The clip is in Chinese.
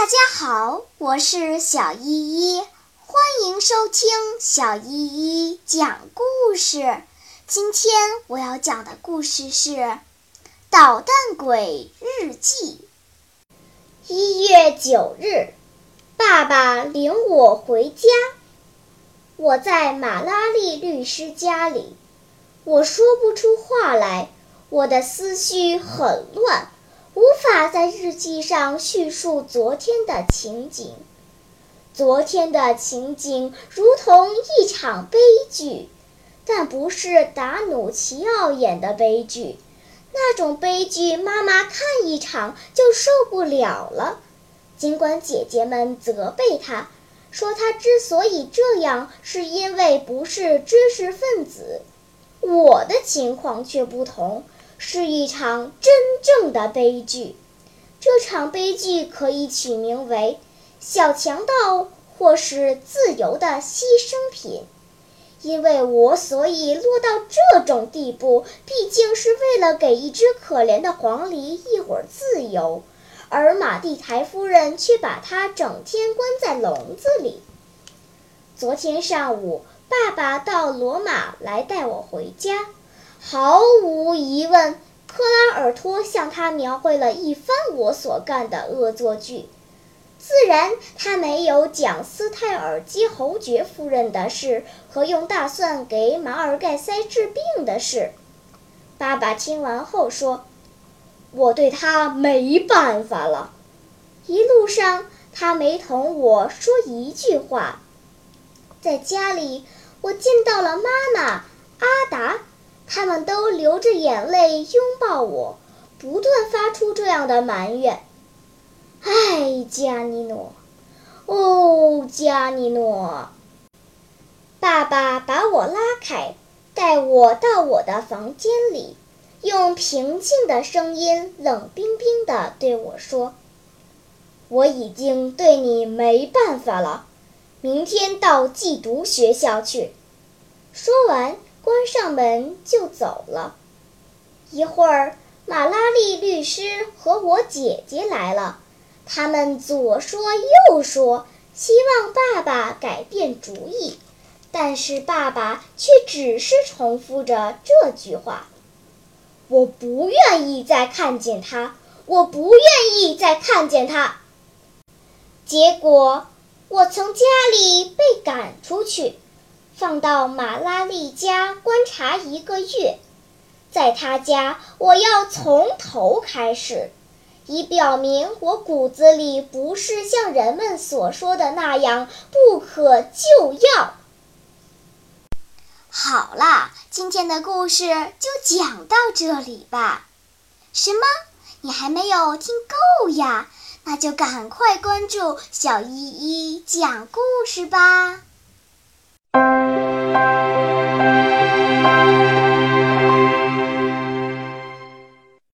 大家好，我是小依依，欢迎收听小依依讲故事。今天我要讲的故事是《捣蛋鬼日记》。一月九日，爸爸领我回家，我在马拉利律师家里，我说不出话来，我的思绪很乱。无法在日记上叙述昨天的情景。昨天的情景如同一场悲剧，但不是达努奇奥演的悲剧。那种悲剧，妈妈看一场就受不了了。尽管姐姐们责备她，说她之所以这样，是因为不是知识分子，我的情况却不同。是一场真正的悲剧，这场悲剧可以取名为“小强盗”或是“自由的牺牲品”。因为我所以落到这种地步，毕竟是为了给一只可怜的黄鹂一会儿自由，而马蒂台夫人却把它整天关在笼子里。昨天上午，爸爸到罗马来带我回家。毫无疑问，克拉尔托向他描绘了一番我所干的恶作剧。自然，他没有讲斯泰尔基侯爵夫人的事和用大蒜给马尔盖塞治病的事。爸爸听完后说：“我对他没办法了。”一路上，他没同我说一句话。在家里，我见到了妈妈阿达。他们都流着眼泪拥抱我，不断发出这样的埋怨：“哎，加尼诺，哦，加尼诺。”爸爸把我拉开，带我到我的房间里，用平静的声音冷冰冰地对我说：“我已经对你没办法了，明天到寄读学校去。”说完。关上门就走了。一会儿，马拉利律师和我姐姐来了，他们左说右说，希望爸爸改变主意，但是爸爸却只是重复着这句话：“我不愿意再看见他，我不愿意再看见他。”结果，我从家里被赶出去。放到马拉利家观察一个月，在他家我要从头开始，以表明我骨子里不是像人们所说的那样不可救药。好啦，今天的故事就讲到这里吧。什么？你还没有听够呀？那就赶快关注小依依讲故事吧。Thank you.